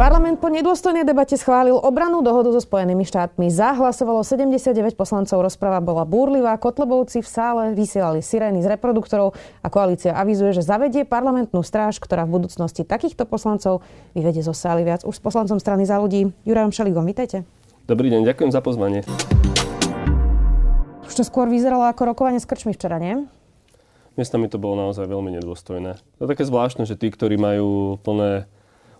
Parlament po nedôstojnej debate schválil obranú dohodu so Spojenými štátmi. Zahlasovalo 79 poslancov, rozprava bola búrlivá. Kotlebovci v sále vysielali sirény z reproduktorov a koalícia avizuje, že zavedie parlamentnú stráž, ktorá v budúcnosti takýchto poslancov vyvedie zo sály viac. Už s poslancom strany za ľudí. Jurajom Šeligom, vítajte. Dobrý deň, ďakujem za pozvanie. Už to skôr vyzeralo ako rokovanie s krčmi včera, nie? Miestami to bolo naozaj veľmi nedôstojné. To je také zvláštne, že tí, ktorí majú plné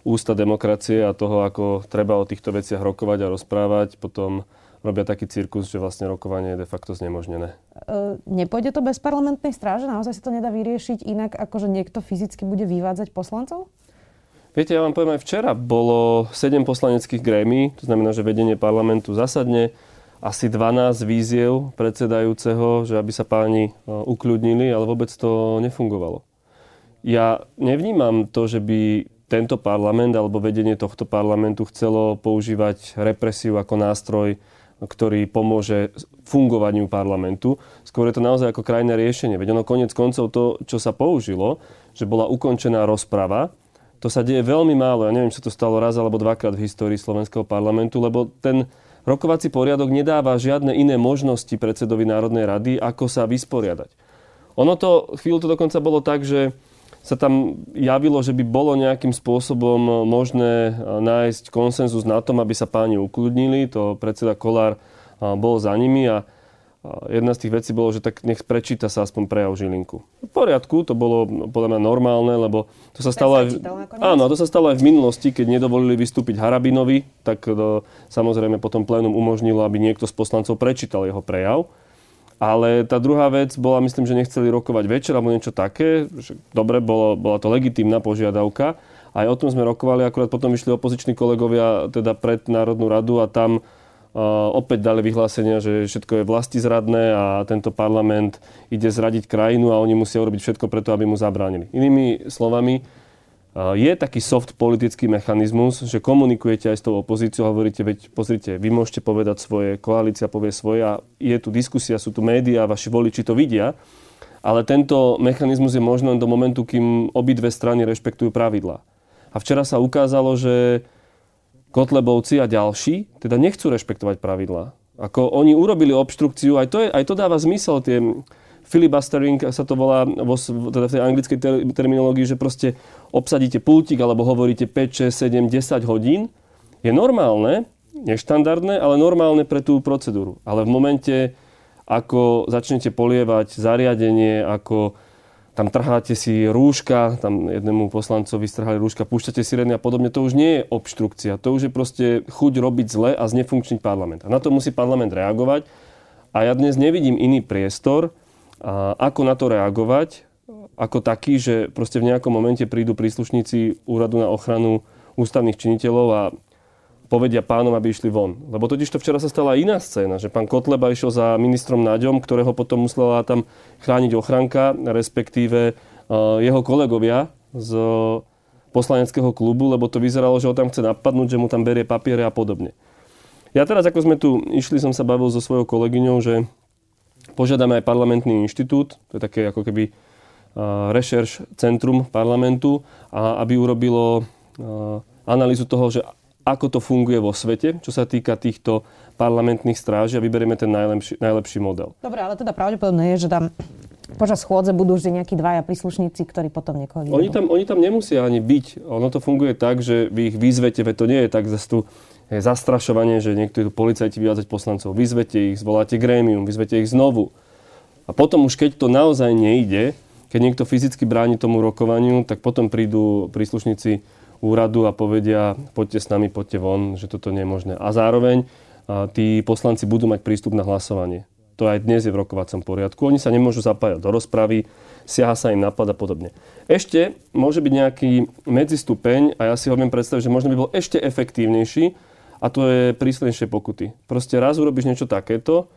ústa demokracie a toho, ako treba o týchto veciach rokovať a rozprávať, potom robia taký cirkus, že vlastne rokovanie je de facto znemožnené. E, nepôjde to bez parlamentnej stráže? Naozaj sa to nedá vyriešiť inak, ako že niekto fyzicky bude vyvádzať poslancov? Viete, ja vám poviem aj včera, bolo 7 poslaneckých grémy, to znamená, že vedenie parlamentu zasadne, asi 12 víziev predsedajúceho, že aby sa páni e, ukľudnili, ale vôbec to nefungovalo. Ja nevnímam to, že by tento parlament alebo vedenie tohto parlamentu chcelo používať represiu ako nástroj, ktorý pomôže fungovaniu parlamentu. Skôr je to naozaj ako krajné riešenie. Veď ono konec koncov to, čo sa použilo, že bola ukončená rozprava, to sa deje veľmi málo. Ja neviem, či to stalo raz alebo dvakrát v histórii slovenského parlamentu, lebo ten rokovací poriadok nedáva žiadne iné možnosti predsedovi Národnej rady, ako sa vysporiadať. Ono to, chvíľu to dokonca bolo tak, že sa tam javilo, že by bolo nejakým spôsobom možné nájsť konsenzus na tom, aby sa páni ukludnili. To predseda Kolár bol za nimi a jedna z tých vecí bolo, že tak nech prečíta sa aspoň prejav Žilinku. V poriadku, to bolo podľa mňa normálne, lebo to sa stalo aj, áno, to sa stalo aj v minulosti, keď nedovolili vystúpiť Harabinovi, tak to, samozrejme potom plénum umožnilo, aby niekto z poslancov prečítal jeho prejav. Ale tá druhá vec bola, myslím, že nechceli rokovať večer alebo niečo také. Dobre, bolo, bola to legitímna požiadavka. Aj o tom sme rokovali, akurát potom vyšli opoziční kolegovia teda pred Národnú radu a tam uh, opäť dali vyhlásenia, že všetko je vlastizradné a tento parlament ide zradiť krajinu a oni musia urobiť všetko preto, aby mu zabránili. Inými slovami, je taký soft politický mechanizmus, že komunikujete aj s tou opozíciou hovoríte, veď pozrite, vy môžete povedať svoje, koalícia povie svoje a je tu diskusia, sú tu médiá, vaši voliči to vidia, ale tento mechanizmus je možno do momentu, kým obidve strany rešpektujú pravidlá. A včera sa ukázalo, že Kotlebovci a ďalší teda nechcú rešpektovať pravidlá. Ako oni urobili obštrukciu, aj to, je, aj to dáva zmysel, tie filibustering sa to volá vo, teda v tej anglickej ter, terminológii, že proste obsadíte pultík alebo hovoríte 5, 6, 7, 10 hodín, je normálne, neštandardné, ale normálne pre tú procedúru. Ale v momente, ako začnete polievať zariadenie, ako tam trháte si rúška, tam jednému poslancovi strhali rúška, púšťate sireny a podobne, to už nie je obštrukcia. To už je proste chuť robiť zle a znefunkčniť parlament. A na to musí parlament reagovať. A ja dnes nevidím iný priestor, a ako na to reagovať, ako taký, že proste v nejakom momente prídu príslušníci úradu na ochranu ústavných činiteľov a povedia pánom, aby išli von. Lebo totiž to včera sa stala iná scéna, že pán Kotleba išiel za ministrom Naďom, ktorého potom musela tam chrániť ochranka, respektíve jeho kolegovia z poslaneckého klubu, lebo to vyzeralo, že ho tam chce napadnúť, že mu tam berie papiere a podobne. Ja teraz, ako sme tu išli, som sa bavil so svojou kolegyňou, že Požiadame aj parlamentný inštitút, to je také ako keby rešerš centrum parlamentu, a aby urobilo analýzu toho, že ako to funguje vo svete, čo sa týka týchto parlamentných stráží a vyberieme ten najlepší, najlepší model. Dobre, ale teda pravdepodobné je, že tam počas schôdze budú vždy nejakí dvaja príslušníci, ktorí potom niekoho oni tam, oni tam nemusia ani byť. Ono to funguje tak, že vy ich vyzvete, veď to nie je tak zase tu zastrašovanie, že niektorí policajti vyvádzať poslancov. Vyzvete ich, zvoláte grémium, vyzvete ich znovu. A potom už keď to naozaj nejde, keď niekto fyzicky bráni tomu rokovaniu, tak potom prídu príslušníci úradu a povedia, poďte s nami, poďte von, že toto nie je možné. A zároveň a tí poslanci budú mať prístup na hlasovanie. To aj dnes je v rokovacom poriadku. Oni sa nemôžu zapájať do rozpravy, siaha sa im napad a podobne. Ešte môže byť nejaký medzistupeň a ja si ho viem predstaviť, že možno by bol ešte efektívnejší, a to je prísnejšie pokuty. Proste raz urobíš niečo takéto,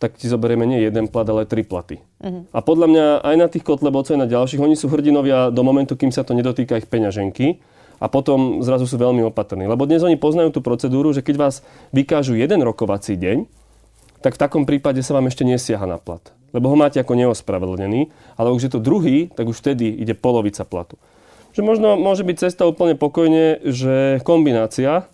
tak ti zoberieme nie jeden plat, ale tri platy. Uh-huh. A podľa mňa aj na tých kotlebovcov, aj na ďalších, oni sú hrdinovia do momentu, kým sa to nedotýka ich peňaženky. a potom zrazu sú veľmi opatrní. Lebo dnes oni poznajú tú procedúru, že keď vás vykážu jeden rokovací deň, tak v takom prípade sa vám ešte nesiaha na plat. Lebo ho máte ako neospravedlnený, ale už je to druhý, tak už vtedy ide polovica platu. Že možno môže byť cesta úplne pokojne, že kombinácia,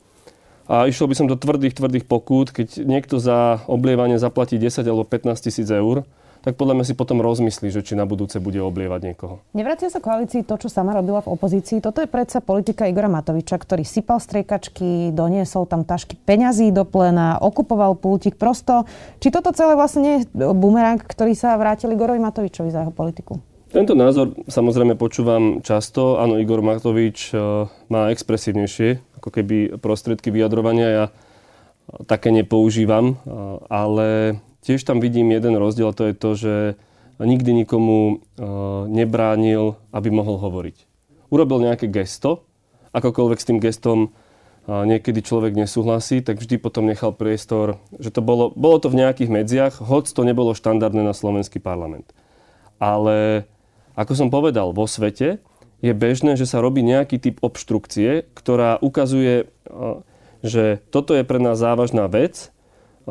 a išiel by som do tvrdých, tvrdých pokút, keď niekto za oblievanie zaplatí 10 alebo 15 tisíc eur, tak podľa mňa si potom rozmyslí, že či na budúce bude oblievať niekoho. Nevracia sa koalícii to, čo sama robila v opozícii. Toto je predsa politika Igora Matoviča, ktorý sypal striekačky, doniesol tam tašky peňazí do plena, okupoval pultík prosto. Či toto celé vlastne je bumerang, ktorý sa vrátil Igorovi Matovičovi za jeho politiku? Tento názor samozrejme počúvam často. Áno, Igor Matovič e, má expresívnejšie ako keby prostriedky vyjadrovania. Ja také nepoužívam, ale Tiež tam vidím jeden rozdiel, a to je to, že nikdy nikomu nebránil, aby mohol hovoriť. Urobil nejaké gesto, akokoľvek s tým gestom niekedy človek nesúhlasí, tak vždy potom nechal priestor, že to bolo, bolo to v nejakých medziach, hoď to nebolo štandardné na slovenský parlament. Ale ako som povedal, vo svete je bežné, že sa robí nejaký typ obštrukcie, ktorá ukazuje, e, že toto je pre nás závažná vec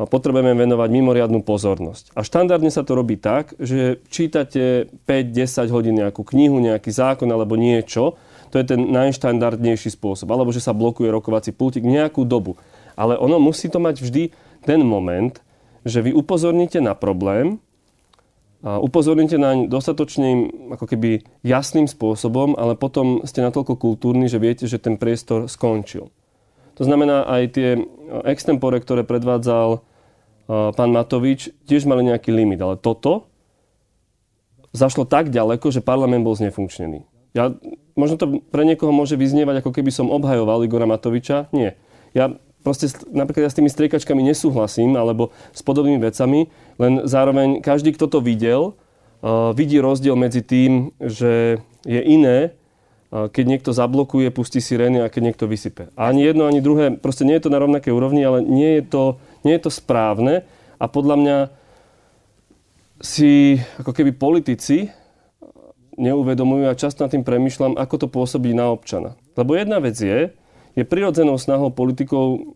potrebujeme venovať mimoriadnú pozornosť. A štandardne sa to robí tak, že čítate 5-10 hodín nejakú knihu, nejaký zákon alebo niečo, to je ten najštandardnejší spôsob. Alebo že sa blokuje rokovací pultík nejakú dobu. Ale ono musí to mať vždy ten moment, že vy upozorníte na problém, upozorníte naň dostatočným, ako keby jasným spôsobom, ale potom ste natoľko kultúrni, že viete, že ten priestor skončil. To znamená, aj tie e, extempore, ktoré predvádzal e, pán Matovič, tiež mali nejaký limit. Ale toto zašlo tak ďaleko, že parlament bol znefunkčnený. Ja, možno to pre niekoho môže vyznievať, ako keby som obhajoval Igora Matoviča. Nie. Ja proste napríklad ja s tými striekačkami nesúhlasím, alebo s podobnými vecami, len zároveň každý, kto to videl, uh, vidí rozdiel medzi tým, že je iné keď niekto zablokuje, pustí sirény a keď niekto vysype. A ani jedno, ani druhé, proste nie je to na rovnakej úrovni, ale nie je to, nie je to správne a podľa mňa si ako keby politici neuvedomujú a často nad tým premyšľam, ako to pôsobí na občana. Lebo jedna vec je, je prirodzenou snahou politikov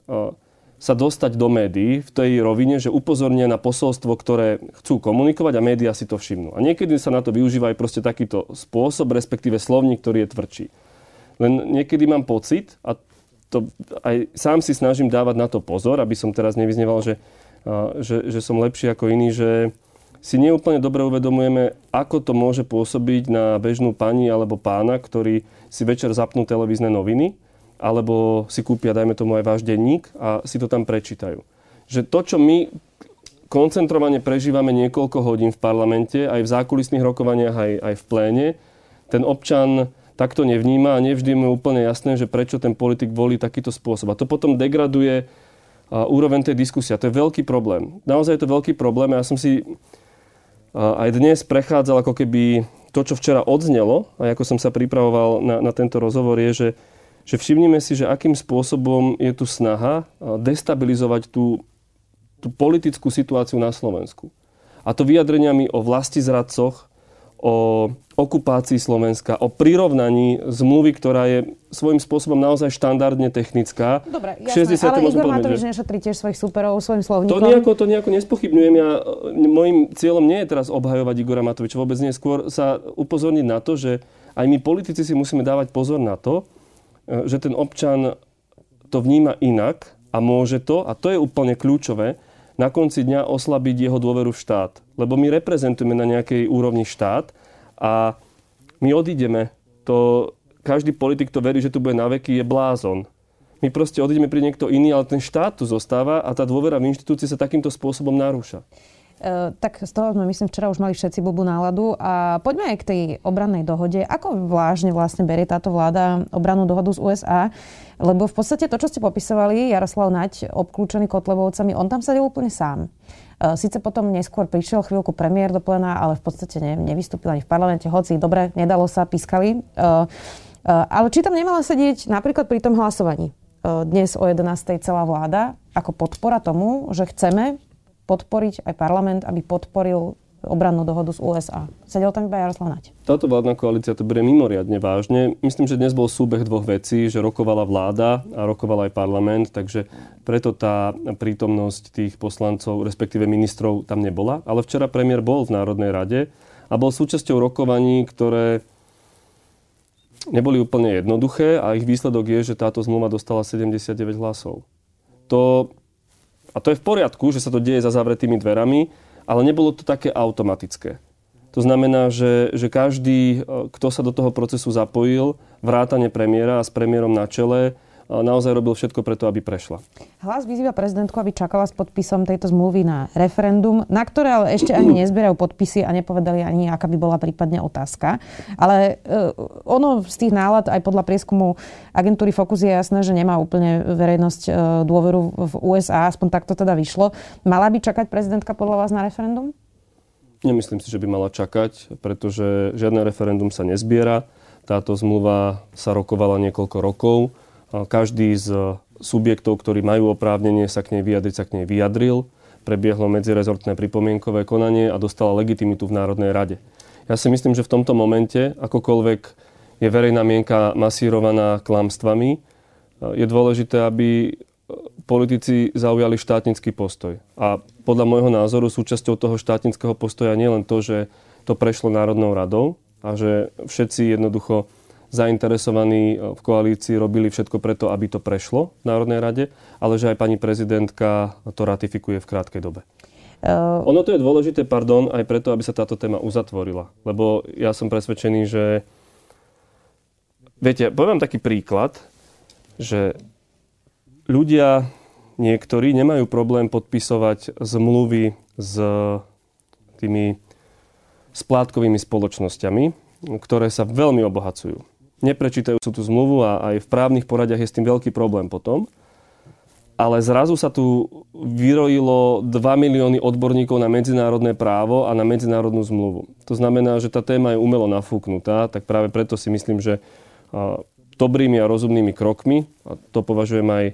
sa dostať do médií v tej rovine, že upozornia na posolstvo, ktoré chcú komunikovať a médiá si to všimnú. A niekedy sa na to využíva aj proste takýto spôsob, respektíve slovník, ktorý je tvrdší. Len niekedy mám pocit, a to aj sám si snažím dávať na to pozor, aby som teraz nevyzneval, že, že, že som lepší ako iný, že si neúplne dobre uvedomujeme, ako to môže pôsobiť na bežnú pani alebo pána, ktorí si večer zapnú televízne noviny alebo si kúpia, dajme tomu aj váš denník a si to tam prečítajú. Že to, čo my koncentrovane prežívame niekoľko hodín v parlamente, aj v zákulisných rokovaniach, aj, aj v pléne, ten občan takto nevníma a nevždy mu je úplne jasné, že prečo ten politik volí takýto spôsob. A to potom degraduje úroveň tej diskusie. A to je veľký problém. Naozaj je to veľký problém. Ja som si aj dnes prechádzal ako keby to, čo včera odznelo, a ako som sa pripravoval na, na tento rozhovor, je, že že všimnime si, že akým spôsobom je tu snaha destabilizovať tú, tú politickú situáciu na Slovensku. A to vyjadreniami o vlasti zradcoch, o okupácii Slovenska, o prirovnaní zmluvy, ktorá je svojím spôsobom naozaj štandardne technická. Dobre, jasné, 60. ale Igor Matovič že... nešetrí tiež svojich superov svojim slovníkom. To nejako, to nejako nespochybňujem. Ja, mojim cieľom nie je teraz obhajovať Igora Matoviča, vôbec nie. Skôr sa upozorniť na to, že aj my politici si musíme dávať pozor na to, E, že ten občan to vníma inak a môže to, a to je úplne kľúčové, na konci dňa oslabiť jeho dôveru v štát. Lebo my reprezentujeme na nejakej úrovni štát a my odídeme. To, každý politik, to verí, že tu bude na veky, je blázon. My proste odídeme pri niekto iný, ale ten štát tu zostáva a tá dôvera v inštitúcii sa takýmto spôsobom narúša. E, tak z toho sme, myslím, včera už mali všetci blbú náladu. A poďme aj k tej obrannej dohode. Ako vážne vlastne berie táto vláda obrannú dohodu z USA? Lebo v podstate to, čo ste popisovali, Jaroslav Naď, obklúčený Kotlebovcami, on tam sedel úplne sám. E, Sice potom neskôr prišiel chvíľku premiér do plena, ale v podstate ne, nevystúpil ani v parlamente, hoci dobre, nedalo sa, pískali. E, ale či tam nemala sedieť napríklad pri tom hlasovaní dnes o 11. celá vláda ako podpora tomu, že chceme podporiť aj parlament, aby podporil obrannú dohodu z USA. Sedel tam iba Jaroslav Nať. Táto vládna koalícia to berie mimoriadne vážne. Myslím, že dnes bol súbeh dvoch vecí, že rokovala vláda a rokoval aj parlament, takže preto tá prítomnosť tých poslancov, respektíve ministrov tam nebola. Ale včera premiér bol v Národnej rade a bol súčasťou rokovaní, ktoré neboli úplne jednoduché a ich výsledok je, že táto zmluva dostala 79 hlasov. To, a to je v poriadku, že sa to deje za zavretými dverami, ale nebolo to také automatické. To znamená, že, že každý, e, kto sa do toho procesu zapojil, vrátane premiéra a s premiérom na čele, naozaj robil všetko preto, aby prešla. Hlas vyzýva prezidentku, aby čakala s podpisom tejto zmluvy na referendum, na ktoré ale ešte ani nezbierajú podpisy a nepovedali ani, aká by bola prípadne otázka. Ale uh, ono z tých nálad aj podľa prieskumu agentúry Focus je jasné, že nemá úplne verejnosť uh, dôveru v USA, aspoň takto teda vyšlo. Mala by čakať prezidentka podľa vás na referendum? Nemyslím si, že by mala čakať, pretože žiadne referendum sa nezbiera. Táto zmluva sa rokovala niekoľko rokov každý z subjektov, ktorí majú oprávnenie sa k nej vyjadriť, sa k nej vyjadril. Prebiehlo medzirezortné pripomienkové konanie a dostala legitimitu v Národnej rade. Ja si myslím, že v tomto momente, akokoľvek je verejná mienka masírovaná klamstvami, je dôležité, aby politici zaujali štátnický postoj. A podľa môjho názoru súčasťou toho štátnického postoja nie len to, že to prešlo Národnou radou a že všetci jednoducho zainteresovaní e, v koalícii robili všetko preto, aby to prešlo v Národnej rade, ale že aj pani prezidentka to ratifikuje v krátkej dobe. Uh... Ono to je dôležité, pardon, aj preto, aby sa táto téma uzatvorila. Lebo ja som presvedčený, že... Viete, poviem taký príklad, že ľudia niektorí nemajú problém podpisovať zmluvy s tými splátkovými spoločnosťami, ktoré sa veľmi obohacujú neprečítajú sú tú zmluvu a aj v právnych poradiach je s tým veľký problém potom. Ale zrazu sa tu vyrojilo 2 milióny odborníkov na medzinárodné právo a na medzinárodnú zmluvu. To znamená, že tá téma je umelo nafúknutá, tak práve preto si myslím, že dobrými a rozumnými krokmi, a to považujem aj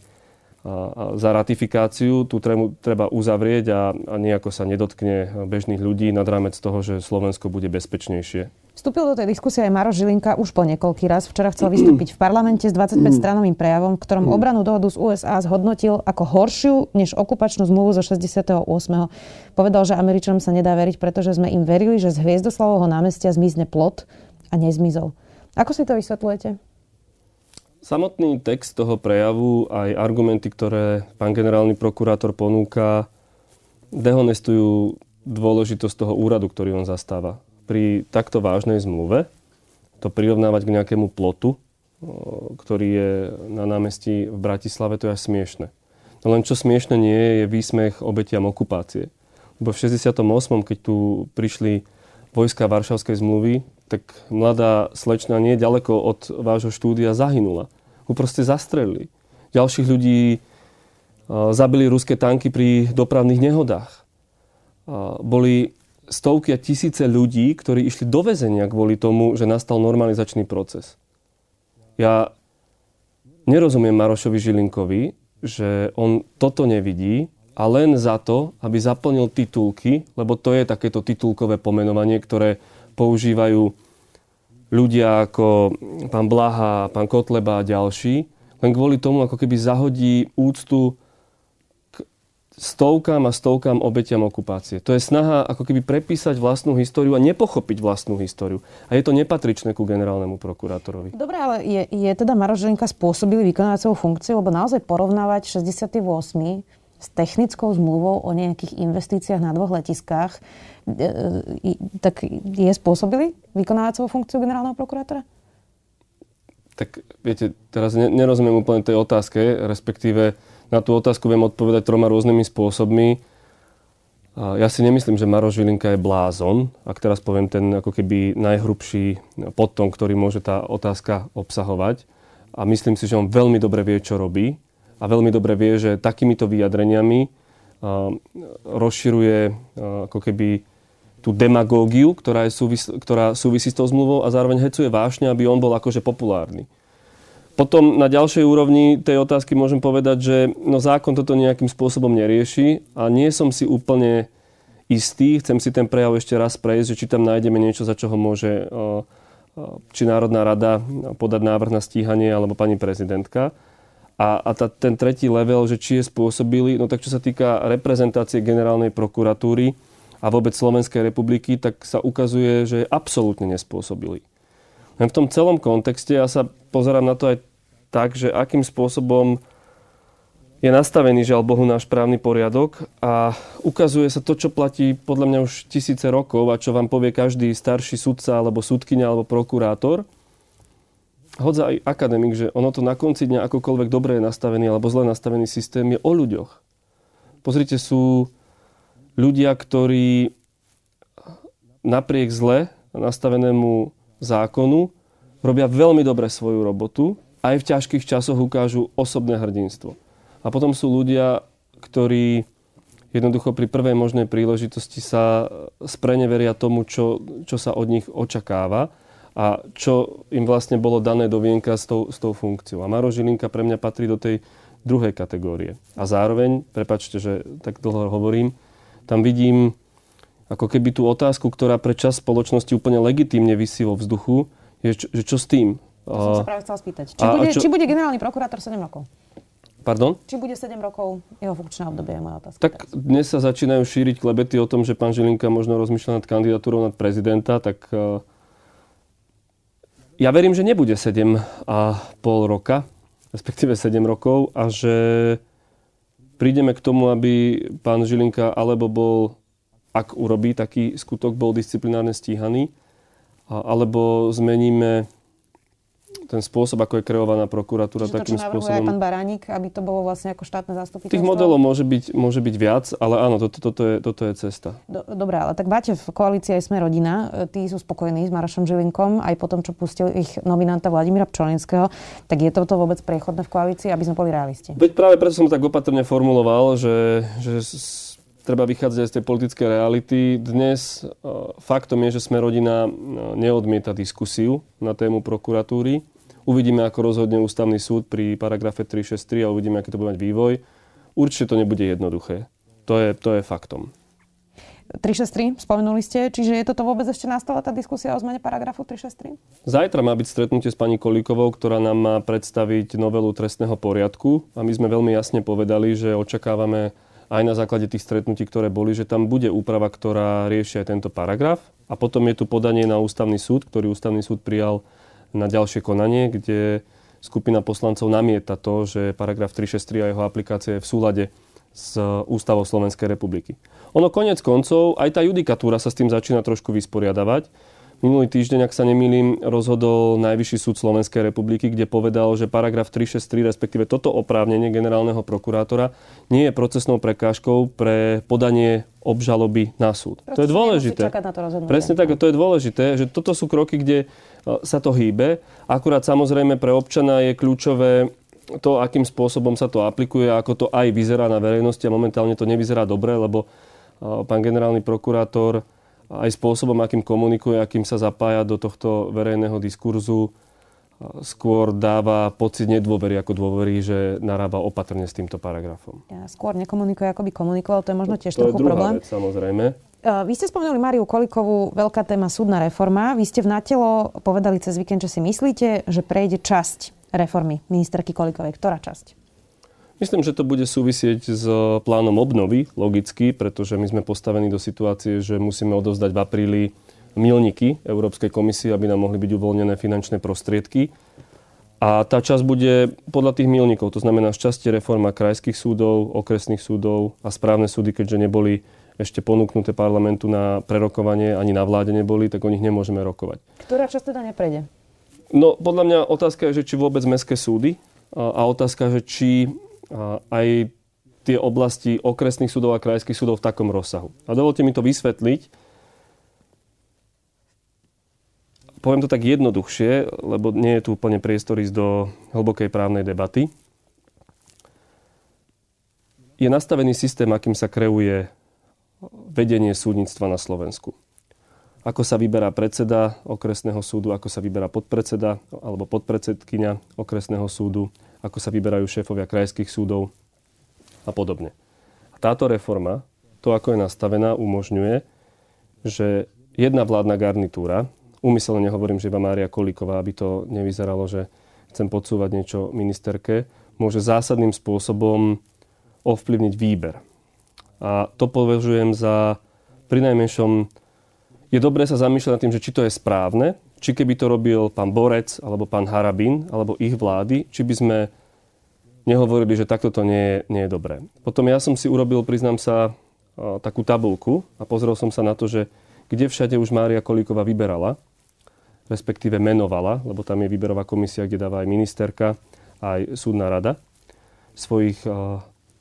za ratifikáciu, tu treba uzavrieť a, a nejako sa nedotkne bežných ľudí nad rámec toho, že Slovensko bude bezpečnejšie Vstúpil do tej diskusie aj Maro Žilinka už po niekoľký raz. Včera chcel vystúpiť v parlamente s 25-stranovým prejavom, v ktorom obranú dohodu z USA zhodnotil ako horšiu než okupačnú zmluvu zo 68. Povedal, že Američanom sa nedá veriť, pretože sme im verili, že z Hviezdoslavovho námestia zmizne plot a nezmizol. Ako si to vysvetľujete? Samotný text toho prejavu, aj argumenty, ktoré pán generálny prokurátor ponúka, dehonestujú dôležitosť toho úradu, ktorý on zastáva pri takto vážnej zmluve to prirovnávať k nejakému plotu, ktorý je na námestí v Bratislave, to je až smiešne. No len čo smiešne nie je, je výsmech obetiam okupácie. Lebo v 68. keď tu prišli vojska Varšavskej zmluvy, tak mladá slečna nie ďaleko od vášho štúdia zahynula. Ho proste zastrelili. Ďalších ľudí zabili ruské tanky pri dopravných nehodách. Boli stovky a tisíce ľudí, ktorí išli do väzenia kvôli tomu, že nastal normalizačný proces. Ja nerozumiem Marošovi Žilinkovi, že on toto nevidí a len za to, aby zaplnil titulky, lebo to je takéto titulkové pomenovanie, ktoré používajú ľudia ako pán Blaha, pán Kotleba a ďalší, len kvôli tomu, ako keby zahodí úctu stovkám a stovkám obetiam okupácie. To je snaha ako keby prepísať vlastnú históriu a nepochopiť vlastnú históriu. A je to nepatričné ku generálnemu prokurátorovi. Dobre, ale je, je teda Maroženka spôsobili vykonávať svoju funkciu, lebo naozaj porovnávať 68 s technickou zmluvou o nejakých investíciách na dvoch letiskách, e, e, tak je spôsobili vykonávať svoju funkciu generálneho prokurátora? Tak viete, teraz nerozumiem úplne tej otázke, respektíve na tú otázku viem odpovedať troma rôznymi spôsobmi. Ja si nemyslím, že Maroš Žilinka je blázon, ak teraz poviem ten ako keby najhrubší podton, ktorý môže tá otázka obsahovať. A myslím si, že on veľmi dobre vie, čo robí a veľmi dobre vie, že takýmito vyjadreniami rozširuje ako keby tú demagógiu, ktorá, je súvis- ktorá súvisí s tou zmluvou a zároveň hecuje vášne, aby on bol akože populárny. Potom na ďalšej úrovni tej otázky môžem povedať, že no zákon toto nejakým spôsobom nerieši a nie som si úplne istý. Chcem si ten prejav ešte raz prejsť, že či tam nájdeme niečo, za čo môže či Národná rada podať návrh na stíhanie alebo pani prezidentka. A, a tá, ten tretí level, že či je spôsobili, no tak čo sa týka reprezentácie generálnej prokuratúry a vôbec Slovenskej republiky, tak sa ukazuje, že je absolútne nespôsobili. Len v tom celom kontexte ja sa pozerám na to aj tak, že akým spôsobom je nastavený, žiaľ Bohu, náš právny poriadok a ukazuje sa to, čo platí podľa mňa už tisíce rokov a čo vám povie každý starší sudca alebo sudkynia alebo prokurátor, hodza aj akademik, že ono to na konci dňa akokoľvek dobre je nastavený alebo zle nastavený systém je o ľuďoch. Pozrite, sú ľudia, ktorí napriek zle nastavenému zákonu robia veľmi dobre svoju robotu aj v ťažkých časoch ukážu osobné hrdinstvo. A potom sú ľudia, ktorí jednoducho pri prvej možnej príležitosti sa spreneveria tomu, čo, čo sa od nich očakáva a čo im vlastne bolo dané do vienka s tou, s tou funkciou. A Maro Žilinka pre mňa patrí do tej druhej kategórie. A zároveň, prepačte, že tak dlho hovorím, tam vidím ako keby tú otázku, ktorá pre čas spoločnosti úplne legitímne vysí vo vzduchu, je, čo, že čo s tým? To som sa práve chcel spýtať. Či, bude, čo... či bude generálny prokurátor 7 rokov? Pardon? Či bude 7 rokov jeho funkčné obdobie, je moja otázka. Tak teraz. dnes sa začínajú šíriť klebety o tom, že pán Žilinka možno rozmýšľa nad kandidatúrou nad prezidenta, tak uh, ja verím, že nebude 7 a pol roka, respektíve 7 rokov a že prídeme k tomu, aby pán Žilinka alebo bol, ak urobí taký skutok, bol disciplinárne stíhaný, alebo zmeníme ten spôsob, ako je kreovaná prokuratúra Čiže takým to, čo spôsobom. aj pán Baránik, aby to bolo vlastne ako štátne zastupiteľstvo? Tých modelov môže byť, môže byť viac, ale áno, toto, toto, je, toto je cesta. Do, dobré, ale tak máte v koalícii aj Sme rodina. E, tí sú spokojní s Marošom Žilinkom, aj po tom, čo pustil ich nominanta Vladimíra Pčolinského. Tak je toto vôbec priechodné v koalícii, aby sme boli realisti? Veď práve preto som tak opatrne formuloval, že, že treba vychádzať aj z tej politickej reality. Dnes uh, faktom je, že sme rodina uh, neodmieta diskusiu na tému prokuratúry. Uvidíme, ako rozhodne ústavný súd pri paragrafe 363 a uvidíme, aký to bude mať vývoj. Určite to nebude jednoduché. To je, to je faktom. 363, spomenuli ste, čiže je toto vôbec ešte na stole, tá diskusia o zmene paragrafu 363? Zajtra má byť stretnutie s pani Kolíkovou, ktorá nám má predstaviť novelu trestného poriadku a my sme veľmi jasne povedali, že očakávame aj na základe tých stretnutí, ktoré boli, že tam bude úprava, ktorá rieši aj tento paragraf. A potom je tu podanie na ústavný súd, ktorý ústavný súd prijal na ďalšie konanie, kde skupina poslancov namieta to, že paragraf 363 a jeho aplikácia je v súlade s Ústavou Slovenskej republiky. Ono konec koncov, aj tá judikatúra sa s tým začína trošku vysporiadavať. Minulý týždeň, ak sa nemýlim, rozhodol Najvyšší súd Slovenskej republiky, kde povedal, že paragraf 363, respektíve toto oprávnenie generálneho prokurátora, nie je procesnou prekážkou pre podanie obžaloby na súd. Proste to je dôležité. Na to Presne tak, to je dôležité, že toto sú kroky, kde e, sa to hýbe. Akurát samozrejme pre občana je kľúčové to, akým spôsobom sa to aplikuje, ako to aj vyzerá na verejnosti a momentálne to nevyzerá dobre, lebo e, pán generálny prokurátor aj spôsobom, akým komunikuje, akým sa zapája do tohto verejného diskurzu, skôr dáva pocit nedôvery ako dôvery, že narába opatrne s týmto paragrafom. Ja, skôr nekomunikuje, ako by komunikoval, to je možno tiež to trochu je druhá problém. Vec, samozrejme. Vy ste spomenuli Mariu Kolikovú, veľká téma súdna reforma. Vy ste v Natelo povedali cez víkend, že si myslíte, že prejde časť reformy ministerky Kolikovej. Ktorá časť? Myslím, že to bude súvisieť s plánom obnovy, logicky, pretože my sme postavení do situácie, že musíme odovzdať v apríli milníky Európskej komisie, aby nám mohli byť uvoľnené finančné prostriedky. A tá časť bude podľa tých milníkov, to znamená z časti reforma krajských súdov, okresných súdov a správne súdy, keďže neboli ešte ponúknuté parlamentu na prerokovanie, ani na vláde neboli, tak o nich nemôžeme rokovať. Ktorá časť teda neprejde? No, podľa mňa otázka je, že či vôbec mestské súdy a otázka, že či aj tie oblasti okresných súdov a krajských súdov v takom rozsahu. A dovolte mi to vysvetliť. Poviem to tak jednoduchšie, lebo nie je tu úplne priestor ísť do hlbokej právnej debaty. Je nastavený systém, akým sa kreuje vedenie súdnictva na Slovensku. Ako sa vyberá predseda okresného súdu, ako sa vyberá podpredseda alebo podpredsedkynia okresného súdu, ako sa vyberajú šéfovia krajských súdov a podobne. A táto reforma to, ako je nastavená, umožňuje, že jedna vládna garnitúra, úmyselne nehovorím, že iba Mária Kolíková, aby to nevyzeralo, že chcem podsúvať niečo ministerke, môže zásadným spôsobom ovplyvniť výber. A to považujem za pri najmenšom je dobré sa zamýšľať nad tým, že či to je správne, či keby to robil pán Borec, alebo pán Harabin, alebo ich vlády, či by sme nehovorili, že takto to nie je, nie je dobré. Potom ja som si urobil, priznám sa, takú tabulku a pozrel som sa na to, že kde všade už Mária Kolíková vyberala, respektíve menovala, lebo tam je výberová komisia, kde dáva aj ministerka, aj súdna rada svojich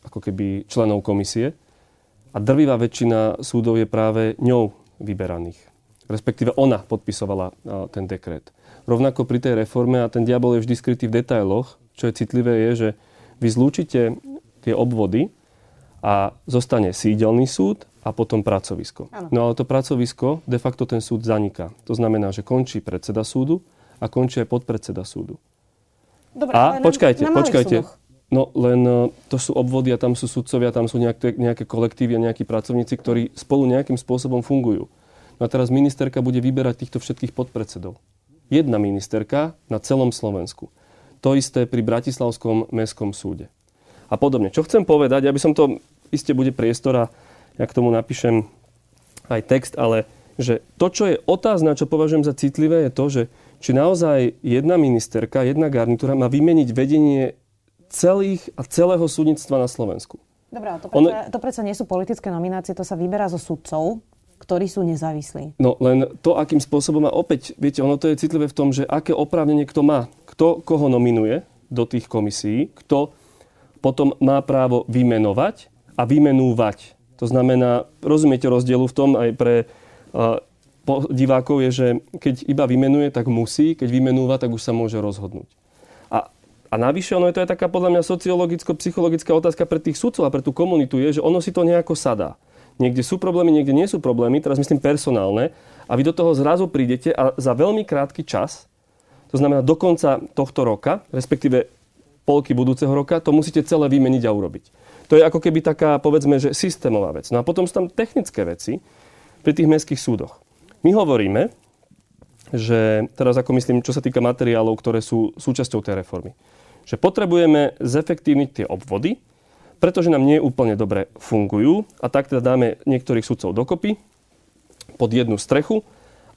ako keby členov komisie. A drvivá väčšina súdov je práve ňou vyberaných. Respektíve ona podpisovala ten dekret. Rovnako pri tej reforme, a ten diabol je vždy skrytý v detailoch, čo je citlivé, je, že vy zlúčite tie obvody a zostane sídelný súd a potom pracovisko. Ano. No ale to pracovisko, de facto ten súd zaniká. To znamená, že končí predseda súdu a končí aj podpredseda súdu. Dobre, a počkajte, na, na počkajte. Súdoch. No len e, to sú obvody a tam sú sudcovia, tam sú nejaké, nejaké kolektívy a nejakí pracovníci, ktorí spolu nejakým spôsobom fungujú. No a teraz ministerka bude vyberať týchto všetkých podpredsedov. Jedna ministerka na celom Slovensku. To isté pri Bratislavskom mestskom súde. A podobne. Čo chcem povedať, aby som to, iste bude priestor a ja k tomu napíšem aj text, ale že to, čo je otázne, čo považujem za citlivé, je to, že či naozaj jedna ministerka, jedna garnitúra má vymeniť vedenie celých a celého súdnictva na Slovensku. Dobre, to predsa, ono... to predsa nie sú politické nominácie, to sa vyberá zo sudcov, ktorí sú nezávislí. No len to, akým spôsobom, a opäť, viete, ono to je citlivé v tom, že aké oprávnenie kto má, kto koho nominuje do tých komisí, kto potom má právo vymenovať a vymenúvať. To znamená, rozumiete rozdielu v tom aj pre uh, divákov je, že keď iba vymenuje, tak musí, keď vymenúva, tak už sa môže rozhodnúť. A navyše ono je to aj taká podľa mňa sociologicko-psychologická otázka pre tých sudcov a pre tú komunitu je, že ono si to nejako sadá. Niekde sú problémy, niekde nie sú problémy, teraz myslím personálne, a vy do toho zrazu prídete a za veľmi krátky čas, to znamená do konca tohto roka, respektíve polky budúceho roka, to musíte celé vymeniť a urobiť. To je ako keby taká, povedzme, že systémová vec. No a potom sú tam technické veci pri tých mestských súdoch. My hovoríme, že teraz ako myslím, čo sa týka materiálov, ktoré sú súčasťou tej reformy že potrebujeme zefektívniť tie obvody, pretože nám nie úplne dobre fungujú a tak teda dáme niektorých sudcov dokopy pod jednu strechu,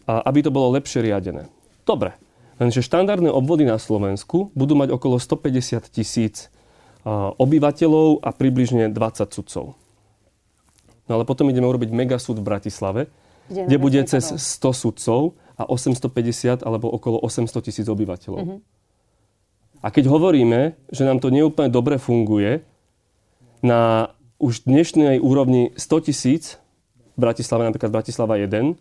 a aby to bolo lepšie riadené. Dobre, lenže štandardné obvody na Slovensku budú mať okolo 150 tisíc obyvateľov a približne 20 sudcov. No ale potom ideme urobiť megasúd v Bratislave, kde, kde bude cez 100 sudcov a 850 alebo okolo 800 tisíc obyvateľov. Mm-hmm. A keď hovoríme, že nám to neúplne dobre funguje, na už dnešnej úrovni 100 tisíc, v Bratislave napríklad Bratislava 1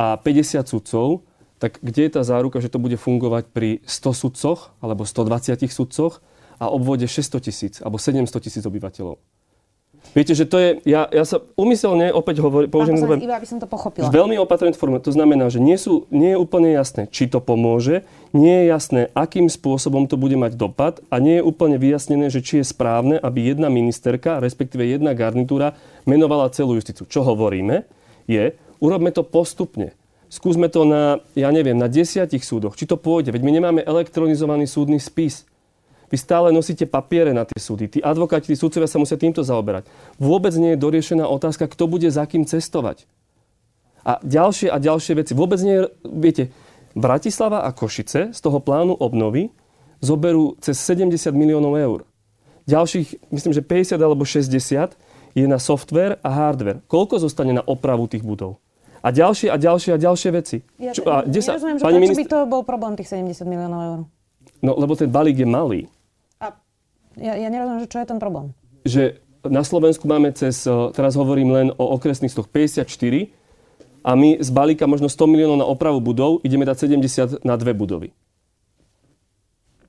a 50 sudcov, tak kde je tá záruka, že to bude fungovať pri 100 sudcoch alebo 120 sudcoch a obvode 600 tisíc alebo 700 tisíc obyvateľov? Viete, že to je, ja, ja sa umyselne opäť hovorím, použijem... Pán iba aby som to pochopila. Veľmi opatrne formulo. To znamená, že nie, sú, nie je úplne jasné, či to pomôže, nie je jasné, akým spôsobom to bude mať dopad a nie je úplne vyjasnené, že či je správne, aby jedna ministerka, respektíve jedna garnitúra menovala celú justíciu. Čo hovoríme, je, urobme to postupne. Skúsme to na, ja neviem, na desiatich súdoch, či to pôjde. Veď my nemáme elektronizovaný súdny spis. Vy stále nosíte papiere na tie súdy. Tí advokáti, tí súdcovia sa musia týmto zaoberať. Vôbec nie je doriešená otázka, kto bude za kým cestovať. A ďalšie a ďalšie veci. Vôbec nie je, viete, Bratislava a Košice z toho plánu obnovy zoberú cez 70 miliónov eur. Ďalších, myslím, že 50 alebo 60 je na software a hardware. Koľko zostane na opravu tých budov? A ďalšie a ďalšie a ďalšie veci. Ja, Čo, a, sa, že pani prečo ministr... by to bol problém tých 70 miliónov eur? No, lebo ten balík je malý. Ja, ja nerozumiem, že čo je ten problém. Že na Slovensku máme cez, eh, teraz hovorím len o okresných stoch 54 a my z balíka možno 100 miliónov na opravu budov ideme dať 70 na dve budovy.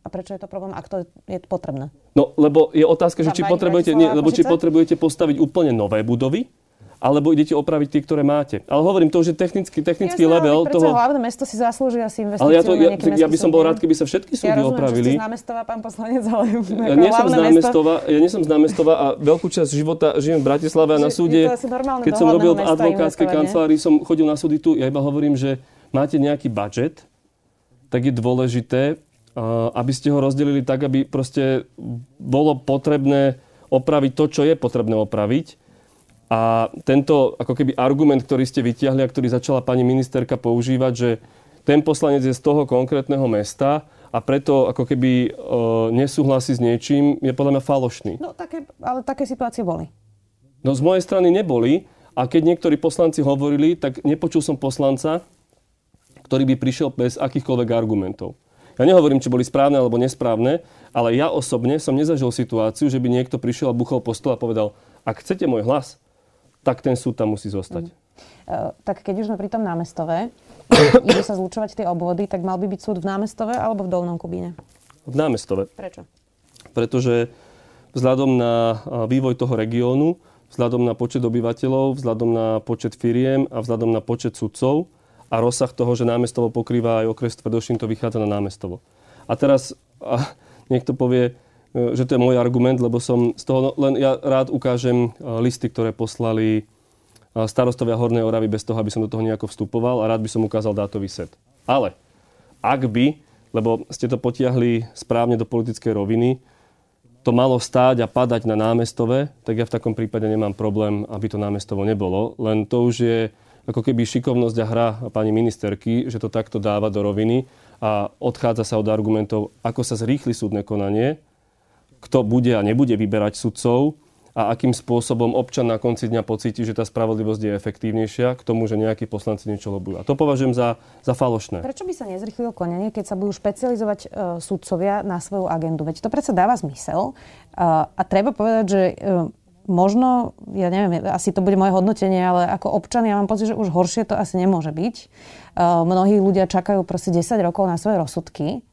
A prečo je to problém, ak to je potrebné? No, lebo je otázka, že či potrebujete, nie, lebo či potrebujete postaviť úplne nové budovy, alebo idete opraviť tie, ktoré máte. Ale hovorím, to už je technický, technický Jasné, level ale toho... hlavné mesto si zaslúži asi investíciu Ale ja, to, ja, ja by som bol rád, keby sa všetky súdy Ja rozumiem, opravili. že z námestova, pán poslanec, ale Ja nie som z mesto. ja nie som z námestova a veľkú časť života žijem v Bratislave a na Že súde, keď som robil v advokátskej kancelárii, som chodil na súdy tu, ja iba hovorím, že máte nejaký budget, tak je dôležité, aby ste ho rozdelili tak, aby proste bolo potrebné opraviť to, čo je potrebné opraviť. A tento ako keby argument, ktorý ste vytiahli a ktorý začala pani ministerka používať, že ten poslanec je z toho konkrétneho mesta a preto ako keby e, nesúhlasí s niečím, je podľa mňa falošný. No, také, ale také situácie boli. No z mojej strany neboli a keď niektorí poslanci hovorili, tak nepočul som poslanca, ktorý by prišiel bez akýchkoľvek argumentov. Ja nehovorím, či boli správne alebo nesprávne, ale ja osobne som nezažil situáciu, že by niekto prišiel a buchol po stole a povedal, ak chcete môj hlas, tak ten súd tam musí zostať. Uh, tak keď už sme pri tom námestove, idú sa zlučovať tie obvody, tak mal by byť súd v námestove alebo v Dolnom Kubíne? V námestove. Prečo? Pretože vzhľadom na a, vývoj toho regiónu, vzhľadom na počet obyvateľov, vzhľadom na počet firiem a vzhľadom na počet sudcov a rozsah toho, že námestovo pokrýva aj okres Tvrdošín, to vychádza na námestovo. A teraz a, niekto povie, e, že to je môj argument, lebo som z toho, no, len ja rád ukážem e, listy, ktoré poslali e, starostovia Hornej Oravy bez toho, aby som do toho nejako vstupoval a rád by som ukázal dátový set. Ale ak by, lebo ste to potiahli správne do politickej roviny, to malo stáť a padať na námestove, tak ja v takom prípade nemám problém, aby to námestovo nebolo. Len to už je ako keby šikovnosť a hra pani ministerky, že to takto dáva do roviny a odchádza sa od argumentov, ako sa zrýchli súdne konanie, kto bude a nebude vyberať sudcov a akým spôsobom občan na konci dňa pocíti, že tá spravodlivosť je efektívnejšia k tomu, že nejakí poslanci niečo lobujú. A to považujem za, za falošné. Prečo by sa nezrychlilo konanie, keď sa budú špecializovať uh, sudcovia na svoju agendu? Veď to predsa dáva zmysel. Uh, a treba povedať, že uh, možno, ja neviem, asi to bude moje hodnotenie, ale ako občan ja mám pocit, že už horšie to asi nemôže byť. Uh, mnohí ľudia čakajú proste 10 rokov na svoje rozsudky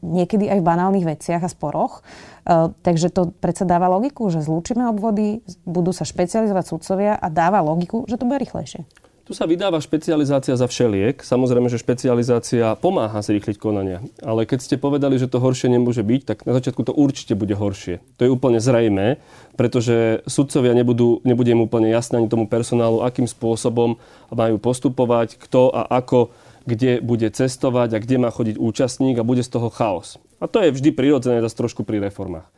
niekedy aj v banálnych veciach a sporoch. Uh, takže to predsa dáva logiku, že zlúčime obvody, budú sa špecializovať sudcovia a dáva logiku, že to bude rýchlejšie. Tu sa vydáva špecializácia za všeliek. Samozrejme, že špecializácia pomáha zrýchliť konania. Ale keď ste povedali, že to horšie nemôže byť, tak na začiatku to určite bude horšie. To je úplne zrejmé, pretože sudcovia nebudú, nebude im úplne jasné ani tomu personálu, akým spôsobom majú postupovať, kto a ako kde bude cestovať a kde má chodiť účastník a bude z toho chaos. A to je vždy prirodzené zase trošku pri reformách.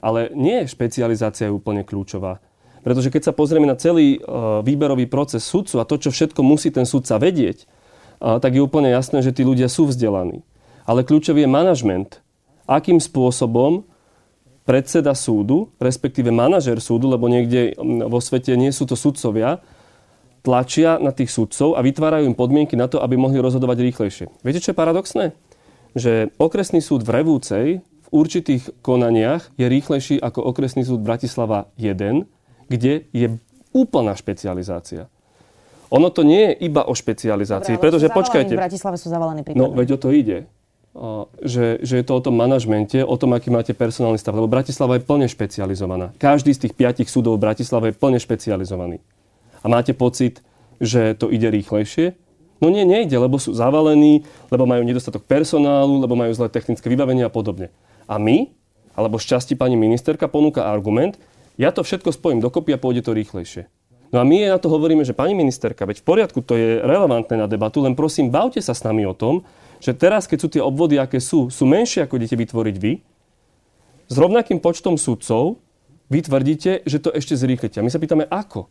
Ale nie špecializácia je úplne kľúčová. Pretože keď sa pozrieme na celý uh, výberový proces sudcu a to, čo všetko musí ten sudca vedieť, uh, tak je úplne jasné, že tí ľudia sú vzdelaní. Ale kľúčový je manažment. Akým spôsobom predseda súdu, respektíve manažer súdu, lebo niekde vo svete nie sú to sudcovia, tlačia na tých sudcov a vytvárajú im podmienky na to, aby mohli rozhodovať rýchlejšie. Viete, čo je paradoxné? Že okresný súd v Revúcej v určitých konaniach je rýchlejší ako okresný súd Bratislava 1, kde je úplná špecializácia. Ono to nie je iba o špecializácii, Dobre, pretože počkajte. V Bratislave sú zavalení prípadmi. No, veď o to ide. Že, že je to o tom manažmente, o tom, aký máte personálny stav. Lebo Bratislava je plne špecializovaná. Každý z tých piatich súdov v Bratislave je plne špecializovaný. A máte pocit, že to ide rýchlejšie? No nie, nejde, lebo sú zavalení, lebo majú nedostatok personálu, lebo majú zlé technické vybavenie a podobne. A my, alebo šťastí pani ministerka, ponúka argument, ja to všetko spojím dokopy a pôjde to rýchlejšie. No a my na to hovoríme, že pani ministerka, veď v poriadku, to je relevantné na debatu, len prosím, bavte sa s nami o tom, že teraz, keď sú tie obvody, aké sú, sú menšie, ako idete vytvoriť vy, s rovnakým počtom sudcov, vy tvrdíte, že to ešte zrýchlite. A my sa pýtame, ako?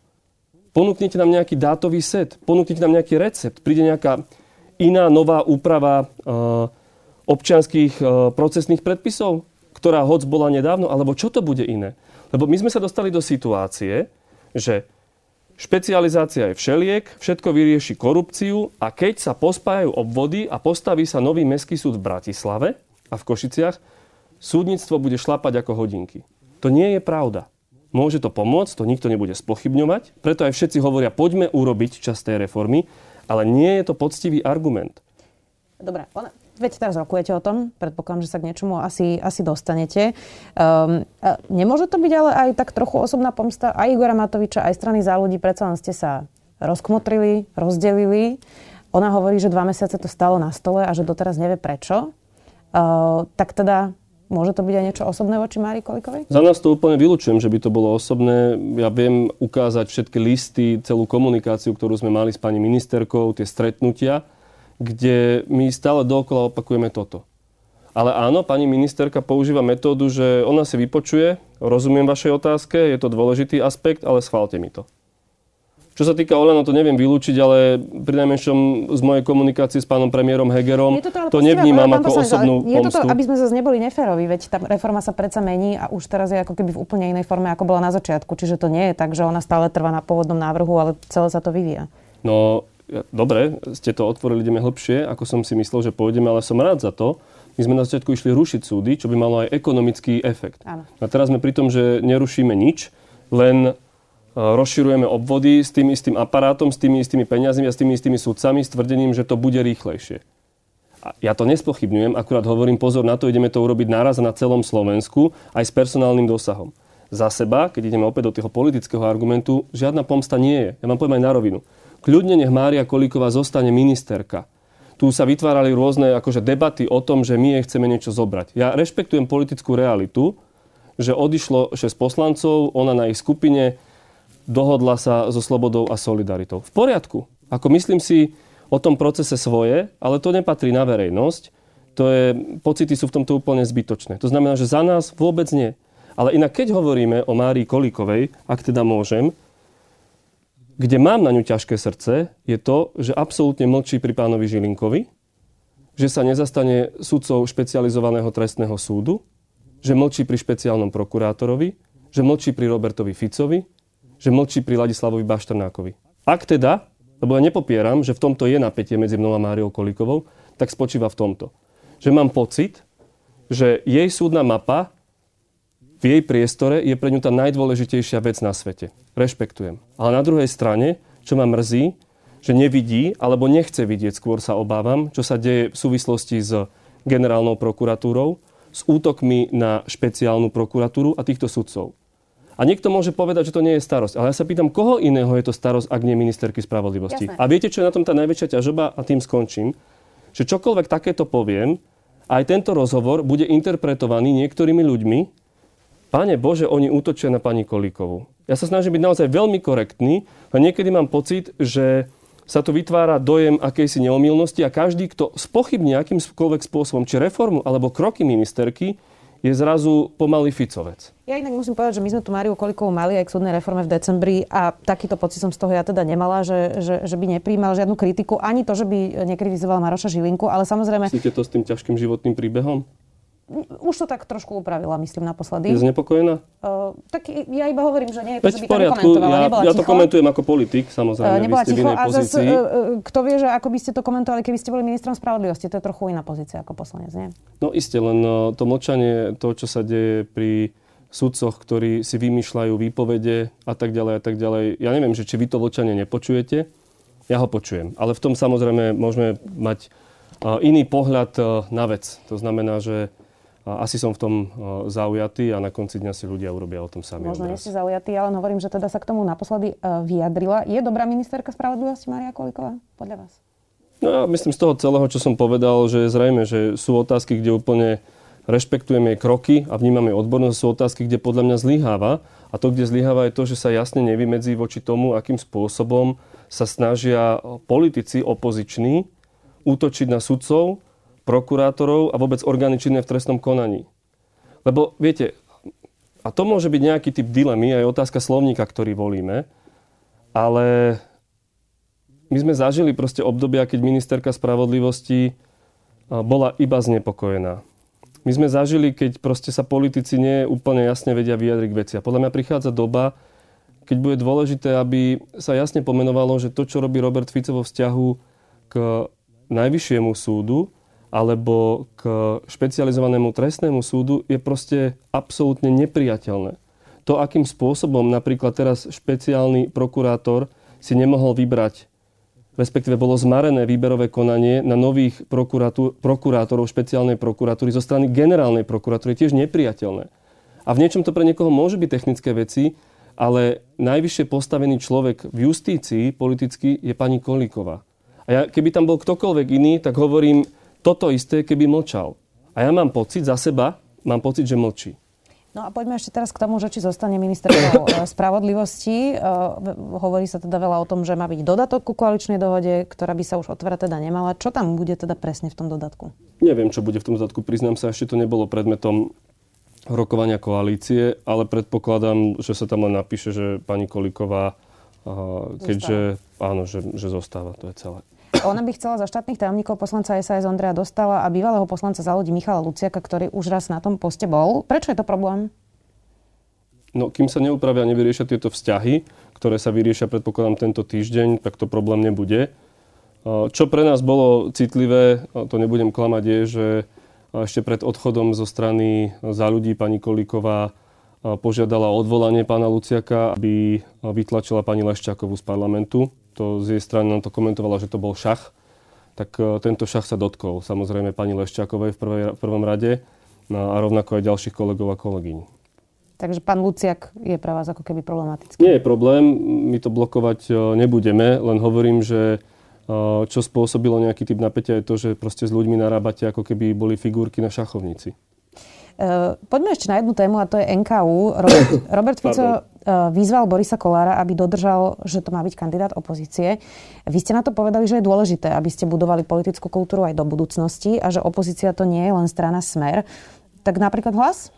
Ponúknite nám nejaký dátový set, ponúknite nám nejaký recept, príde nejaká iná nová úprava uh, občianských uh, procesných predpisov, ktorá hoc bola nedávno, alebo čo to bude iné? Lebo my sme sa dostali do situácie, že špecializácia je všeliek, všetko vyrieši korupciu a keď sa pospájajú obvody a postaví sa nový mestský súd v Bratislave a v Košiciach, súdnictvo bude šlapať ako hodinky. To nie je pravda. Môže to pomôcť, to nikto nebude spochybňovať, preto aj všetci hovoria, poďme urobiť časť tej reformy, ale nie je to poctivý argument. Dobre, ona, veď teraz rokujete o tom, predpokladám, že sa k niečomu asi, asi dostanete. Um, nemôže to byť ale aj tak trochu osobná pomsta aj Igora Matoviča, aj strany za ľudí, predsa len ste sa rozkmotrili, rozdelili. Ona hovorí, že dva mesiace to stalo na stole a že doteraz nevie prečo. Uh, tak teda Môže to byť aj niečo osobné voči Mári Kolikovej? Za nás to úplne vylúčujem, že by to bolo osobné. Ja viem ukázať všetky listy, celú komunikáciu, ktorú sme mali s pani ministerkou, tie stretnutia, kde my stále dookola opakujeme toto. Ale áno, pani ministerka používa metódu, že ona si vypočuje, rozumiem vašej otázke, je to dôležitý aspekt, ale schválte mi to. Čo sa týka Olano, to neviem vylúčiť, ale pri najmenšom z mojej komunikácie s pánom premiérom Hegerom to, to nevnímam ako poslanec, osobnú Je to, to, aby sme zase neboli neférovi, veď tá reforma sa predsa mení a už teraz je ako keby v úplne inej forme, ako bola na začiatku. Čiže to nie je tak, že ona stále trvá na pôvodnom návrhu, ale celé sa to vyvíja. No, dobre, ste to otvorili, ideme hlbšie, ako som si myslel, že pôjdeme, ale som rád za to. My sme na začiatku išli rušiť súdy, čo by malo aj ekonomický efekt. Áno. A teraz sme pri tom, že nerušíme nič, len rozširujeme obvody s tým istým aparátom, s tými istými peniazmi a s tými istými sudcami s tvrdením, že to bude rýchlejšie. A ja to nespochybňujem, akurát hovorím pozor na to, ideme to urobiť naraz na celom Slovensku aj s personálnym dosahom. Za seba, keď ideme opäť do toho politického argumentu, žiadna pomsta nie je. Ja vám poviem aj na rovinu. Kľudne nech Mária Kolíková zostane ministerka. Tu sa vytvárali rôzne akože debaty o tom, že my jej chceme niečo zobrať. Ja rešpektujem politickú realitu, že odišlo 6 poslancov, ona na ich skupine dohodla sa so slobodou a solidaritou. V poriadku. Ako myslím si o tom procese svoje, ale to nepatrí na verejnosť. To je, pocity sú v tomto úplne zbytočné. To znamená, že za nás vôbec nie. Ale inak, keď hovoríme o Márii Kolíkovej, ak teda môžem, kde mám na ňu ťažké srdce, je to, že absolútne mlčí pri pánovi Žilinkovi, že sa nezastane sudcov špecializovaného trestného súdu, že mlčí pri špeciálnom prokurátorovi, že mlčí pri Robertovi Ficovi, že mlčí pri Ladislavovi Baštrnákovi. Ak teda, lebo ja nepopieram, že v tomto je napätie medzi mnou a Máriou Kolíkovou, tak spočíva v tomto. Že mám pocit, že jej súdna mapa v jej priestore je pre ňu tá najdôležitejšia vec na svete. Rešpektujem. Ale na druhej strane, čo ma mrzí, že nevidí alebo nechce vidieť, skôr sa obávam, čo sa deje v súvislosti s generálnou prokuratúrou, s útokmi na špeciálnu prokuratúru a týchto sudcov. A niekto môže povedať, že to nie je starosť. Ale ja sa pýtam, koho iného je to starosť, ak nie ministerky spravodlivosti. Jasné. A viete, čo je na tom tá najväčšia ťažoba? A tým skončím. Že čokoľvek takéto poviem, aj tento rozhovor bude interpretovaný niektorými ľuďmi. Pane Bože, oni útočia na pani Kolíkovú. Ja sa snažím byť naozaj veľmi korektný, a niekedy mám pocit, že sa tu vytvára dojem akejsi neomilnosti a každý, kto spochybní akýmkoľvek spôsobom, či reformu alebo kroky ministerky, je zrazu pomalý Ficovec. Ja inak musím povedať, že my sme tu Máriu Kolikovú mali aj k súdnej reforme v decembri a takýto pocit som z toho ja teda nemala, že, že, že by nepríjmal žiadnu kritiku, ani to, že by nekritizoval Maroša Žilinku, ale samozrejme... Myslíte to s tým ťažkým životným príbehom? Už to tak trošku upravila, myslím, naposledy. Je znepokojená? Uh, tak ja iba hovorím, že nie je to, že by to nekomentovala. Ja, ja to komentujem ako politik, samozrejme. Uh, nebola ticho a zase, uh, kto vie, že ako by ste to komentovali, keby ste boli ministrom spravodlivosti. To je trochu iná pozícia ako poslanec, nie? No iste, len to mlčanie, to, čo sa deje pri sudcoch, ktorí si vymýšľajú výpovede a tak ďalej a tak ďalej. Ja neviem, že či vy to mlčanie nepočujete. Ja ho počujem. Ale v tom samozrejme môžeme mať iný pohľad na vec. To znamená, že asi som v tom zaujatý a na konci dňa si ľudia urobia o tom sami. Možno nie ste zaujatý, ale hovorím, že teda sa k tomu naposledy e, vyjadrila. Je dobrá ministerka spravodlivosti Maria Kolíková podľa vás? No ja myslím z toho celého, čo som povedal, že je zrejme, že sú otázky, kde úplne rešpektujeme jej kroky a vnímame odbornosť, sú otázky, kde podľa mňa zlyháva. A to, kde zlyháva, je to, že sa jasne nevymedzí voči tomu, akým spôsobom sa snažia politici opoziční útočiť na sudcov, prokurátorov a vôbec orgány činné v trestnom konaní. Lebo viete, a to môže byť nejaký typ dilemy, aj otázka slovníka, ktorý volíme, ale my sme zažili proste obdobia, keď ministerka spravodlivosti bola iba znepokojená. My sme zažili, keď proste sa politici nie úplne jasne vedia vyjadriť veci. A podľa mňa prichádza doba, keď bude dôležité, aby sa jasne pomenovalo, že to, čo robí Robert Fico vo vzťahu k najvyššiemu súdu, alebo k špecializovanému trestnému súdu je proste absolútne nepriateľné. To, akým spôsobom napríklad teraz špeciálny prokurátor si nemohol vybrať respektíve bolo zmarené výberové konanie na nových prokurátorov špeciálnej prokuratúry zo strany generálnej prokuratúry, tiež nepriateľné. A v niečom to pre niekoho môže byť technické veci, ale najvyššie postavený človek v justícii politicky je pani Kolíková. A ja, keby tam bol ktokoľvek iný, tak hovorím toto isté, keby mlčal. A ja mám pocit za seba, mám pocit, že mlčí. No a poďme ešte teraz k tomu, že či zostane ministerstvo eh, spravodlivosti. Uh, hovorí sa teda veľa o tom, že má byť dodatok ku koaličnej dohode, ktorá by sa už otvárať teda nemala. Čo tam bude teda presne v tom dodatku? Neviem, čo bude v tom dodatku. Priznám sa, ešte to nebolo predmetom rokovania koalície, ale predpokladám, že sa tam len napíše, že pani Koliková, uh, keďže zostáva. áno, že, že zostáva. To je celé. Ona by chcela za štátnych tajomníkov poslanca SAS Ondreja Dostala a bývalého poslanca za ľudí Michala Luciaka, ktorý už raz na tom poste bol. Prečo je to problém? No, kým sa neupravia a nevyriešia tieto vzťahy, ktoré sa vyriešia, predpokladám, tento týždeň, tak to problém nebude. Čo pre nás bolo citlivé, to nebudem klamať, je, že ešte pred odchodom zo strany za ľudí pani Kolíková požiadala o odvolanie pána Luciaka, aby vytlačila pani Leščákovú z parlamentu to z jej strany nám to komentovala, že to bol šach, tak e, tento šach sa dotkol samozrejme pani Leščákovej v, prvej, v prvom rade no, a rovnako aj ďalších kolegov a kolegyň. Takže pán Luciak je pre vás ako keby problematický? Nie je problém, my to blokovať e, nebudeme, len hovorím, že e, čo spôsobilo nejaký typ napätia je to, že proste s ľuďmi narábate ako keby boli figurky na šachovnici. Poďme ešte na jednu tému a to je NKU. Robert, Robert Fico uh, vyzval Borisa Kolára, aby dodržal, že to má byť kandidát opozície. Vy ste na to povedali, že je dôležité, aby ste budovali politickú kultúru aj do budúcnosti a že opozícia to nie je len strana Smer. Tak napríklad hlas?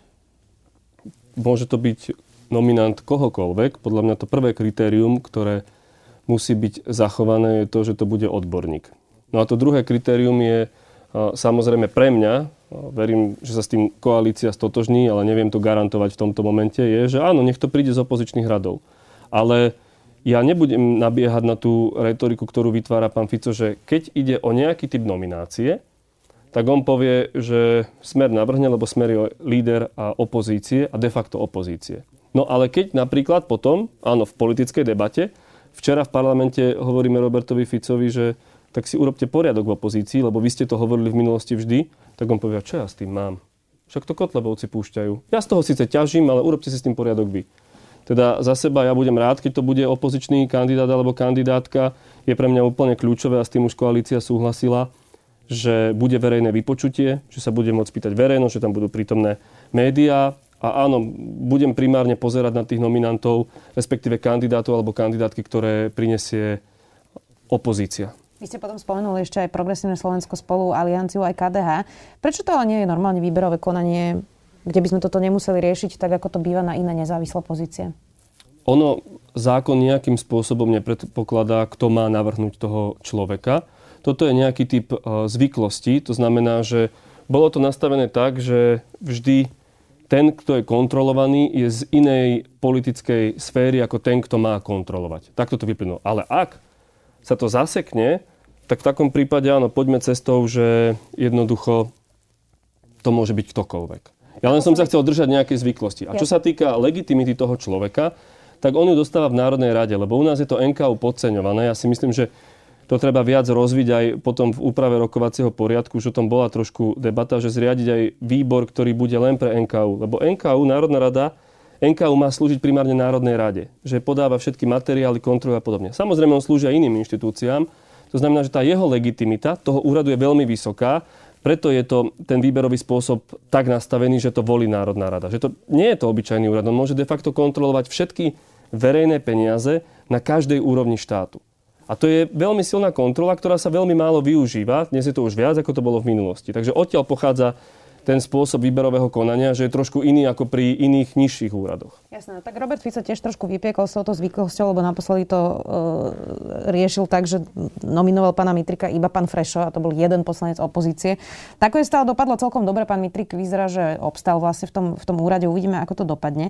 Môže to byť nominant kohokoľvek. Podľa mňa to prvé kritérium, ktoré musí byť zachované, je to, že to bude odborník. No a to druhé kritérium je uh, samozrejme pre mňa verím, že sa s tým koalícia stotožní, ale neviem to garantovať v tomto momente, je, že áno, nech to príde z opozičných radov. Ale ja nebudem nabiehať na tú retoriku, ktorú vytvára pán Fico, že keď ide o nejaký typ nominácie, tak on povie, že smer navrhne, lebo smer je líder a opozície a de facto opozície. No ale keď napríklad potom, áno, v politickej debate, včera v parlamente hovoríme Robertovi Ficovi, že tak si urobte poriadok v opozícii, lebo vy ste to hovorili v minulosti vždy, tak on povie, čo ja s tým mám? Však to Kotlebovci púšťajú. Ja z toho síce ťažím, ale urobte si s tým poriadok vy. Teda za seba ja budem rád, keď to bude opozičný kandidát alebo kandidátka. Je pre mňa úplne kľúčové a s tým už koalícia súhlasila, že bude verejné vypočutie, že sa bude môcť pýtať verejnosť, že tam budú prítomné médiá. A áno, budem primárne pozerať na tých nominantov, respektíve kandidátov alebo kandidátky, ktoré prinesie opozícia. Vy ste potom spomenuli ešte aj Progresívne Slovensko spolu, Alianciu aj KDH. Prečo to ale nie je normálne výberové konanie, kde by sme toto nemuseli riešiť tak, ako to býva na iné nezávislé pozície? Ono, zákon nejakým spôsobom nepredpokladá, kto má navrhnúť toho človeka. Toto je nejaký typ uh, zvyklosti, to znamená, že bolo to nastavené tak, že vždy ten, kto je kontrolovaný, je z inej politickej sféry ako ten, kto má kontrolovať. Takto to vyplynulo. Ale ak sa to zasekne, tak v takom prípade áno, poďme cestou, že jednoducho to môže byť ktokoľvek. Ja len som sa chcel držať nejaké zvyklosti. A čo sa týka legitimity toho človeka, tak on ju dostáva v Národnej rade, lebo u nás je to NKU podceňované. Ja si myslím, že to treba viac rozviť aj potom v úprave rokovacieho poriadku, že tom bola trošku debata, že zriadiť aj výbor, ktorý bude len pre NKU. Lebo NKU, Národná rada, NKU má slúžiť primárne Národnej rade, že podáva všetky materiály, kontroly a podobne. Samozrejme, on slúži aj iným inštitúciám. To znamená, že tá jeho legitimita toho úradu je veľmi vysoká, preto je to ten výberový spôsob tak nastavený, že to volí Národná rada. Že to nie je to obyčajný úrad. On môže de facto kontrolovať všetky verejné peniaze na každej úrovni štátu. A to je veľmi silná kontrola, ktorá sa veľmi málo využíva. Dnes je to už viac, ako to bolo v minulosti. Takže odtiaľ pochádza ten spôsob výberového konania, že je trošku iný ako pri iných nižších úradoch. Jasné, tak Robert Fico tiež trošku vypiekol s touto zvyklosťou, lebo naposledy to uh, riešil tak, že nominoval pána Mitrika iba pán Frešo a to bol jeden poslanec opozície. je stále dopadlo celkom dobre. Pán Mitrik vyzerá, že obstal vlastne v tom, v tom úrade. Uvidíme, ako to dopadne.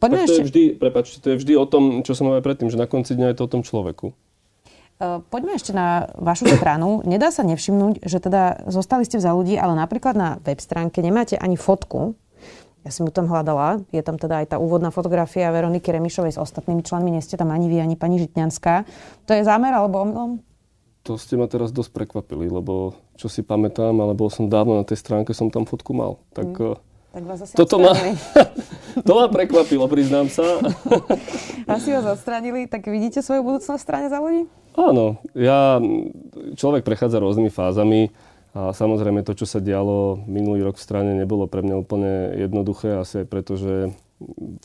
Poďme tak to ešte... je vždy, prepáčte, to je vždy o tom, čo som povedal predtým, že na konci dňa je to o tom človeku. Eh, poďme ešte na vašu stranu. Nedá sa nevšimnúť, že teda zostali ste za ľudí, ale napríklad na web stránke nemáte ani fotku. Ja som ju tam hľadala. Je tam teda aj tá úvodná fotografia Veroniky Remišovej s ostatnými členmi. Nie ste tam ani vy, ani pani Žitňanská. To je zámer alebo omylom? to ste ma teraz dosť prekvapili, lebo čo si pamätám, ale bol som dávno na tej stránke, som tam fotku mal. Tak, mm. Tak vás asi toto ma, to ma prekvapilo, priznám sa. Asi vás odstránili, tak vidíte svoju budúcnosť v strane za ľudí? Áno, ja, človek prechádza rôznymi fázami a samozrejme to, čo sa dialo minulý rok v strane, nebolo pre mňa úplne jednoduché, asi aj preto, že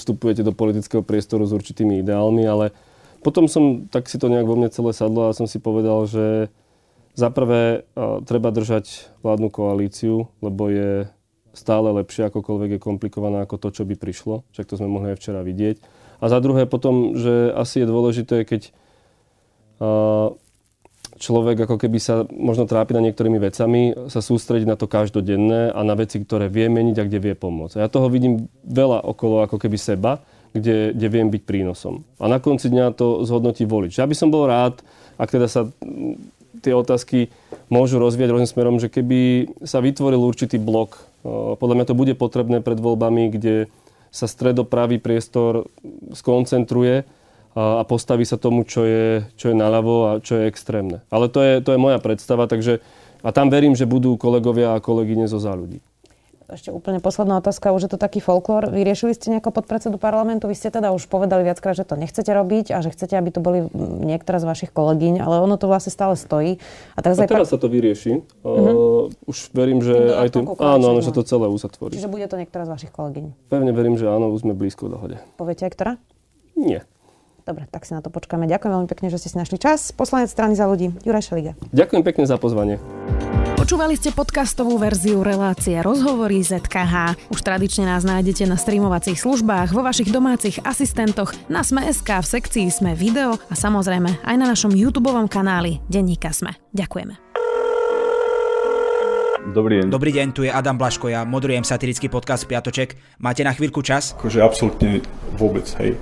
vstupujete do politického priestoru s určitými ideálmi, ale potom som, tak si to nejak vo mne celé sadlo a som si povedal, že za prvé treba držať vládnu koalíciu, lebo je stále lepšie, akokoľvek je komplikovaná ako to, čo by prišlo. Však to sme mohli aj včera vidieť. A za druhé potom, že asi je dôležité, keď človek ako keby sa možno trápi na niektorými vecami, sa sústrediť na to každodenné a na veci, ktoré vie meniť a kde vie pomôcť. A ja toho vidím veľa okolo ako keby seba kde, kde viem byť prínosom. A na konci dňa to zhodnotí volič. Ja by som bol rád, ak teda sa tie otázky môžu rozvíjať rôznym smerom, že keby sa vytvoril určitý blok, podľa mňa to bude potrebné pred voľbami, kde sa stredopravý priestor skoncentruje a postaví sa tomu, čo je, čo je naľavo a čo je extrémne. Ale to je, to je moja predstava, takže a tam verím, že budú kolegovia a kolegyne zo za ľudí. Ešte úplne posledná otázka, už je to taký folklór. Vyriešili ste nejako podpredsedu parlamentu? Vy ste teda už povedali viackrát, že to nechcete robiť a že chcete, aby to boli niektoré z vašich kolegyň, ale ono to vlastne stále stojí. A, teraz, a teraz pa... sa to vyrieši. Uh-huh. Uh, už verím, že aj tu... Áno, áno, že to celé uzatvorí. Čiže bude to niektorá z vašich kolegyň? Pevne verím, že áno, už sme blízko dohode. Poviete aj ktorá? Nie. Dobre, tak si na to počkáme. Ďakujem veľmi pekne, že ste si našli čas. Poslanec strany za ľudí, Juraj Šeliga. Ďakujem pekne za pozvanie. Počúvali ste podcastovú verziu relácie Rozhovory ZKH. Už tradične nás nájdete na streamovacích službách, vo vašich domácich asistentoch, na Sme.sk, v sekcii Sme video a samozrejme aj na našom YouTube kanáli Denníka Sme. Ďakujeme. Dobrý deň. Dobrý deň, tu je Adam Blaško, ja moderujem satirický podcast Piatoček. Máte na chvíľku čas? Akože absolútne vôbec, hej.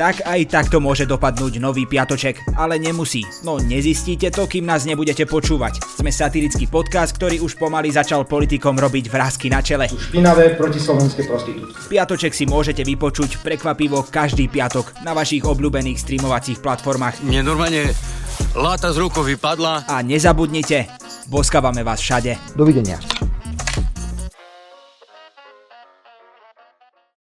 Tak aj takto môže dopadnúť nový piatoček, ale nemusí. No nezistíte to, kým nás nebudete počúvať. Sme satirický podcast, ktorý už pomaly začal politikom robiť vrázky na čele. Špinavé protislovenské prostitútky. Piatoček si môžete vypočuť prekvapivo každý piatok na vašich obľúbených streamovacích platformách. Mne normálne láta z rukou vypadla. A nezabudnite, boskávame vás všade. Dovidenia.